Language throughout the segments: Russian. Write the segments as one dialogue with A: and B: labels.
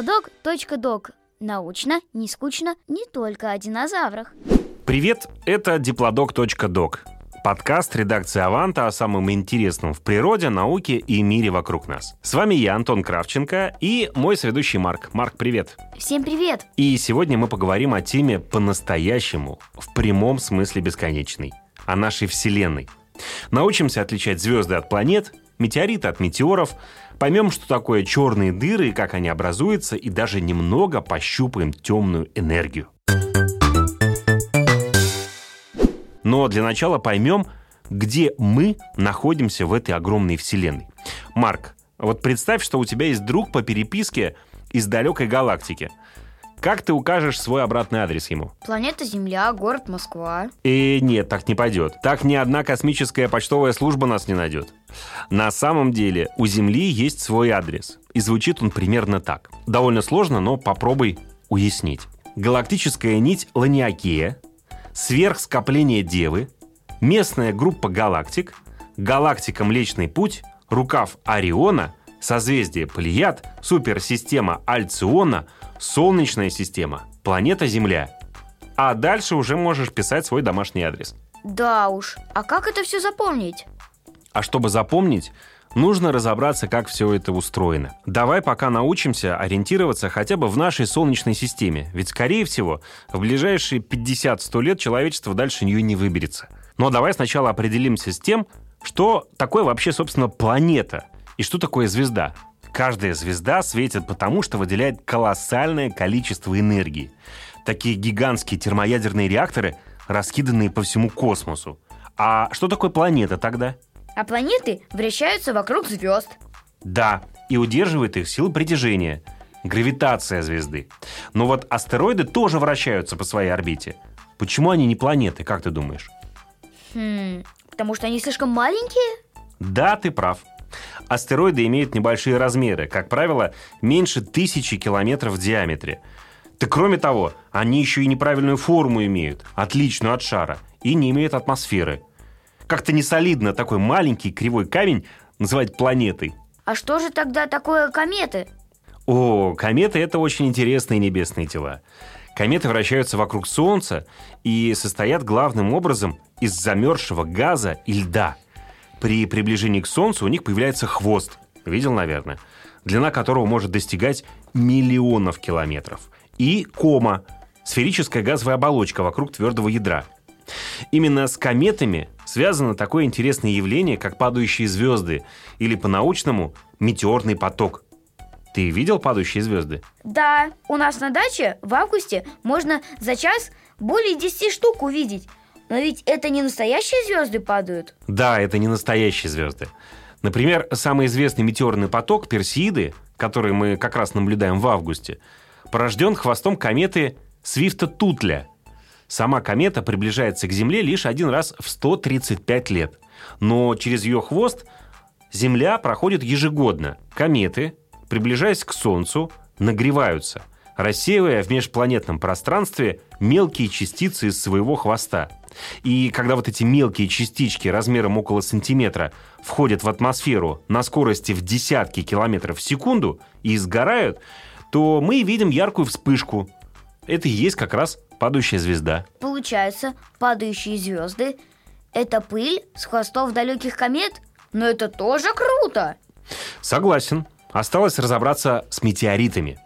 A: Диплодок.док. Научно, не скучно, не только о динозаврах.
B: Привет, это диплодок.док. Подкаст редакции «Аванта» о самом интересном в природе, науке и мире вокруг нас. С вами я, Антон Кравченко, и мой соведущий Марк. Марк, привет.
A: Всем привет!
B: И сегодня мы поговорим о теме по-настоящему, в прямом смысле бесконечной, о нашей Вселенной. Научимся отличать звезды от планет, метеориты от метеоров, поймем, что такое черные дыры и как они образуются, и даже немного пощупаем темную энергию. Но для начала поймем, где мы находимся в этой огромной вселенной. Марк, вот представь, что у тебя есть друг по переписке из далекой галактики. Как ты укажешь свой обратный адрес ему?
A: Планета Земля, город Москва.
B: И нет, так не пойдет. Так ни одна космическая почтовая служба нас не найдет. На самом деле у Земли есть свой адрес. И звучит он примерно так. Довольно сложно, но попробуй уяснить. Галактическая нить Ланиакея, сверхскопление Девы, местная группа галактик, галактика Млечный Путь, рукав Ориона, созвездие Плеяд, суперсистема Альциона, Солнечная система, планета Земля. А дальше уже можешь писать свой домашний адрес.
A: Да уж, а как это все запомнить?
B: А чтобы запомнить, нужно разобраться, как все это устроено. Давай пока научимся ориентироваться хотя бы в нашей Солнечной системе, ведь, скорее всего, в ближайшие 50-100 лет человечество дальше нее не выберется. Но давай сначала определимся с тем, что такое вообще, собственно, планета и что такое звезда. Каждая звезда светит потому, что выделяет колоссальное количество энергии. Такие гигантские термоядерные реакторы, раскиданные по всему космосу. А что такое планета тогда?
A: А планеты вращаются вокруг звезд.
B: Да, и удерживает их сила притяжения, гравитация звезды. Но вот астероиды тоже вращаются по своей орбите. Почему они не планеты, как ты думаешь?
A: Хм, потому что они слишком маленькие?
B: Да, ты прав. Астероиды имеют небольшие размеры, как правило, меньше тысячи километров в диаметре. Да кроме того, они еще и неправильную форму имеют, отличную от шара, и не имеют атмосферы. Как-то не солидно такой маленький кривой камень называть планетой.
A: А что же тогда такое кометы?
B: О, кометы – это очень интересные небесные тела. Кометы вращаются вокруг Солнца и состоят главным образом из замерзшего газа и льда. При приближении к Солнцу у них появляется хвост, видел, наверное, длина которого может достигать миллионов километров. И кома – сферическая газовая оболочка вокруг твердого ядра. Именно с кометами связано такое интересное явление, как падающие звезды, или по-научному метеорный поток. Ты видел падающие звезды?
A: Да, у нас на даче в августе можно за час более 10 штук увидеть. Но ведь это не настоящие звезды падают.
B: Да, это не настоящие звезды. Например, самый известный метеорный поток Персеиды, который мы как раз наблюдаем в августе, порожден хвостом кометы Свифта-Тутля. Сама комета приближается к Земле лишь один раз в 135 лет. Но через ее хвост Земля проходит ежегодно. Кометы, приближаясь к Солнцу, нагреваются, рассеивая в межпланетном пространстве мелкие частицы из своего хвоста. И когда вот эти мелкие частички размером около сантиметра входят в атмосферу на скорости в десятки километров в секунду и сгорают, то мы видим яркую вспышку. Это и есть как раз падающая звезда.
A: Получается, падающие звезды – это пыль с хвостов далеких комет? Но это тоже круто!
B: Согласен. Осталось разобраться с метеоритами.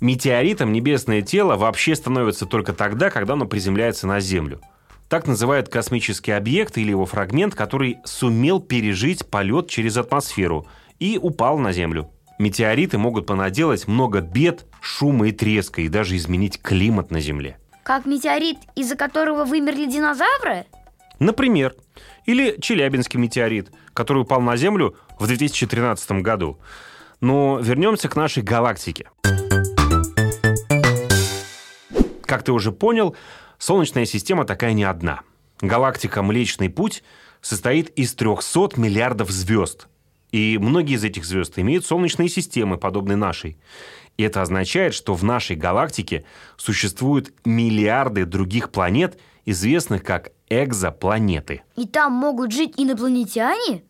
B: Метеоритом небесное тело вообще становится только тогда, когда оно приземляется на Землю. Так называют космический объект или его фрагмент, который сумел пережить полет через атмосферу и упал на Землю. Метеориты могут понаделать много бед, шума и треска, и даже изменить климат на Земле.
A: Как метеорит, из-за которого вымерли динозавры?
B: Например, или Челябинский метеорит, который упал на Землю в 2013 году. Но вернемся к нашей галактике. Как ты уже понял, Солнечная система такая не одна. Галактика Млечный Путь состоит из 300 миллиардов звезд. И многие из этих звезд имеют солнечные системы, подобные нашей. И это означает, что в нашей галактике существуют миллиарды других планет, известных как экзопланеты.
A: И там могут жить инопланетяне?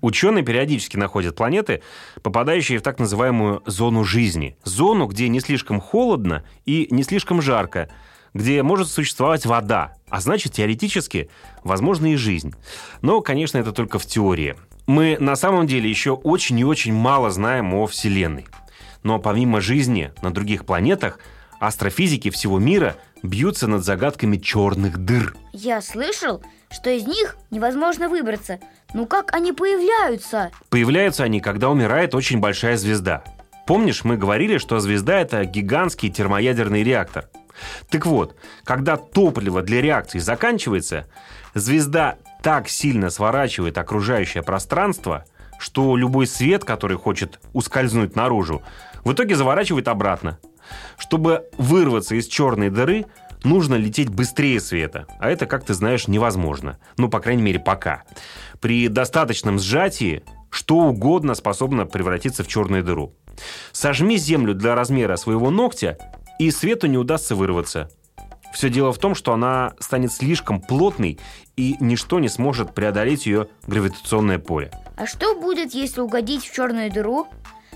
B: Ученые периодически находят планеты, попадающие в так называемую зону жизни. Зону, где не слишком холодно и не слишком жарко, где может существовать вода, а значит, теоретически, возможна и жизнь. Но, конечно, это только в теории. Мы на самом деле еще очень и очень мало знаем о Вселенной. Но помимо жизни на других планетах, астрофизики всего мира бьются над загадками черных дыр.
A: Я слышал, что из них невозможно выбраться. Ну как они появляются?
B: Появляются они, когда умирает очень большая звезда. Помнишь, мы говорили, что звезда – это гигантский термоядерный реактор. Так вот, когда топливо для реакции заканчивается, звезда так сильно сворачивает окружающее пространство, что любой свет, который хочет ускользнуть наружу, в итоге заворачивает обратно. Чтобы вырваться из черной дыры, нужно лететь быстрее света, а это, как ты знаешь, невозможно. Ну, по крайней мере, пока. При достаточном сжатии что угодно способно превратиться в черную дыру. Сожми Землю для размера своего ногтя, и свету не удастся вырваться. Все дело в том, что она станет слишком плотной, и ничто не сможет преодолеть ее гравитационное поле.
A: А что будет, если угодить в черную дыру?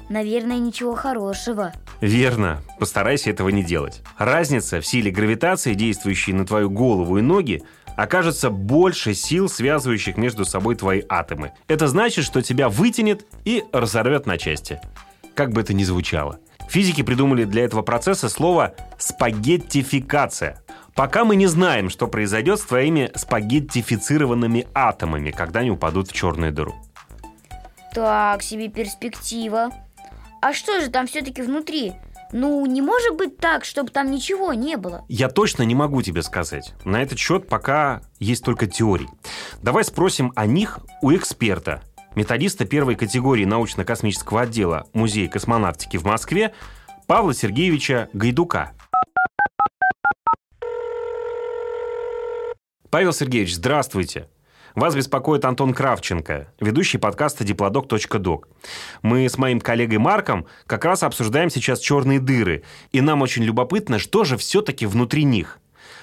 A: Наверное, ничего хорошего.
B: Верно. Постарайся этого не делать. Разница в силе гравитации, действующей на твою голову и ноги, окажется больше сил, связывающих между собой твои атомы. Это значит, что тебя вытянет и разорвет на части. Как бы это ни звучало. Физики придумали для этого процесса слово «спагеттификация». Пока мы не знаем, что произойдет с твоими спагеттифицированными атомами, когда они упадут в черную дыру.
A: Так себе перспектива. А что же там все-таки внутри? Ну, не может быть так, чтобы там ничего не было.
B: Я точно не могу тебе сказать. На этот счет пока есть только теории. Давай спросим о них у эксперта, методиста первой категории научно-космического отдела Музея космонавтики в Москве Павла Сергеевича Гайдука. Павел Сергеевич, здравствуйте. Вас беспокоит Антон Кравченко, ведущий подкаста diplodok.doc. Мы с моим коллегой Марком как раз обсуждаем сейчас черные дыры, и нам очень любопытно, что же все-таки внутри них.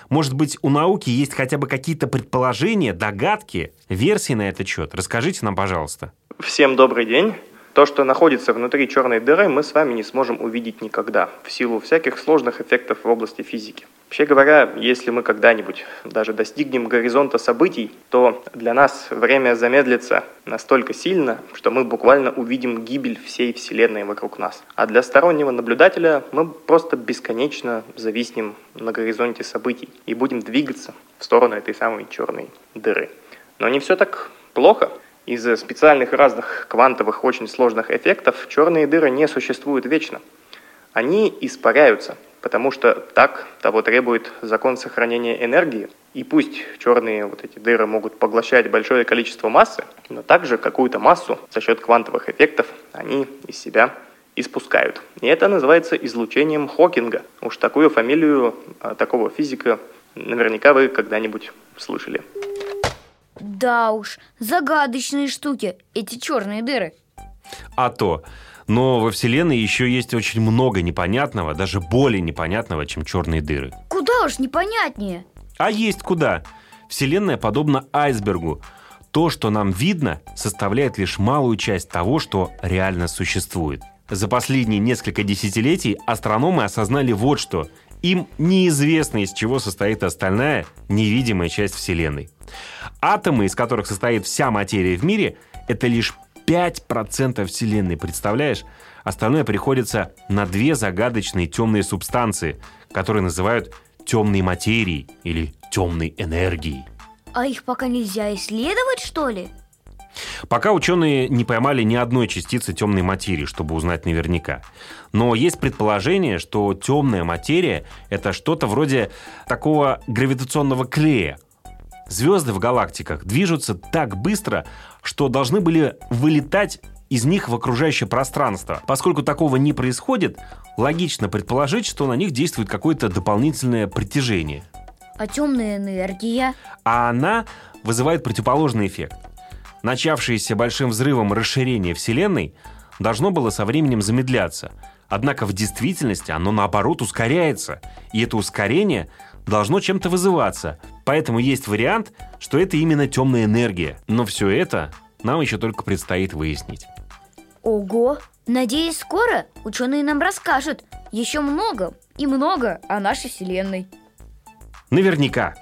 B: Может быть, у науки есть хотя бы какие-то предположения, догадки, версии на этот счет? Расскажите нам, пожалуйста.
C: Всем добрый день. То, что находится внутри черной дыры, мы с вами не сможем увидеть никогда, в силу всяких сложных эффектов в области физики. Вообще говоря, если мы когда-нибудь даже достигнем горизонта событий, то для нас время замедлится настолько сильно, что мы буквально увидим гибель всей Вселенной вокруг нас. А для стороннего наблюдателя мы просто бесконечно зависнем на горизонте событий и будем двигаться в сторону этой самой черной дыры. Но не все так плохо. Из-за специальных разных квантовых очень сложных эффектов черные дыры не существуют вечно. Они испаряются, потому что так того требует закон сохранения энергии. И пусть черные вот эти дыры могут поглощать большое количество массы, но также какую-то массу за счет квантовых эффектов они из себя испускают. И это называется излучением Хокинга. Уж такую фамилию а, такого физика наверняка вы когда-нибудь слышали.
A: Да уж, загадочные штуки, эти черные дыры.
B: А то. Но во Вселенной еще есть очень много непонятного, даже более непонятного, чем черные дыры.
A: Куда уж непонятнее.
B: А есть куда. Вселенная подобна айсбергу. То, что нам видно, составляет лишь малую часть того, что реально существует. За последние несколько десятилетий астрономы осознали вот что. Им неизвестно, из чего состоит остальная невидимая часть Вселенной. Атомы, из которых состоит вся материя в мире, это лишь 5% Вселенной, представляешь? Остальное приходится на две загадочные темные субстанции, которые называют темной материей или темной энергией.
A: А их пока нельзя исследовать, что ли?
B: Пока ученые не поймали ни одной частицы темной материи, чтобы узнать наверняка. Но есть предположение, что темная материя — это что-то вроде такого гравитационного клея, Звезды в галактиках движутся так быстро, что должны были вылетать из них в окружающее пространство. Поскольку такого не происходит, логично предположить, что на них действует какое-то дополнительное притяжение.
A: А темная энергия?
B: А она вызывает противоположный эффект. Начавшееся большим взрывом расширение Вселенной должно было со временем замедляться. Однако в действительности оно наоборот ускоряется. И это ускорение должно чем-то вызываться. Поэтому есть вариант, что это именно темная энергия. Но все это нам еще только предстоит выяснить.
A: Ого! Надеюсь, скоро ученые нам расскажут еще много и много о нашей Вселенной.
B: Наверняка.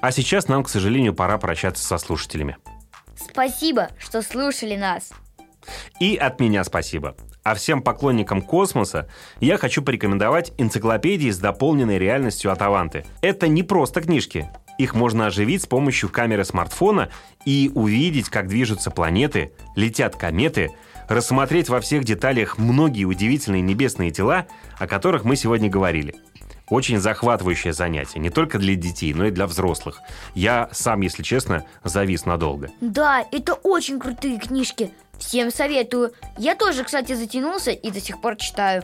B: А сейчас нам, к сожалению, пора прощаться со слушателями.
A: Спасибо, что слушали нас.
B: И от меня спасибо. А всем поклонникам космоса я хочу порекомендовать энциклопедии с дополненной реальностью от Аванты. Это не просто книжки. Их можно оживить с помощью камеры смартфона и увидеть, как движутся планеты, летят кометы, рассмотреть во всех деталях многие удивительные небесные тела, о которых мы сегодня говорили. Очень захватывающее занятие, не только для детей, но и для взрослых. Я сам, если честно, завис надолго.
A: Да, это очень крутые книжки. Всем советую. Я тоже, кстати, затянулся и до сих пор читаю.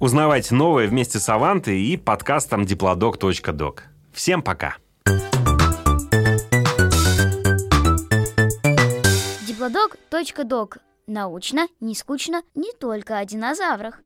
B: Узнавайте новое вместе с Авантой и подкастом diplodok.doc. Всем пока!
A: Диплодок.док. Научно, не скучно, не только о динозаврах.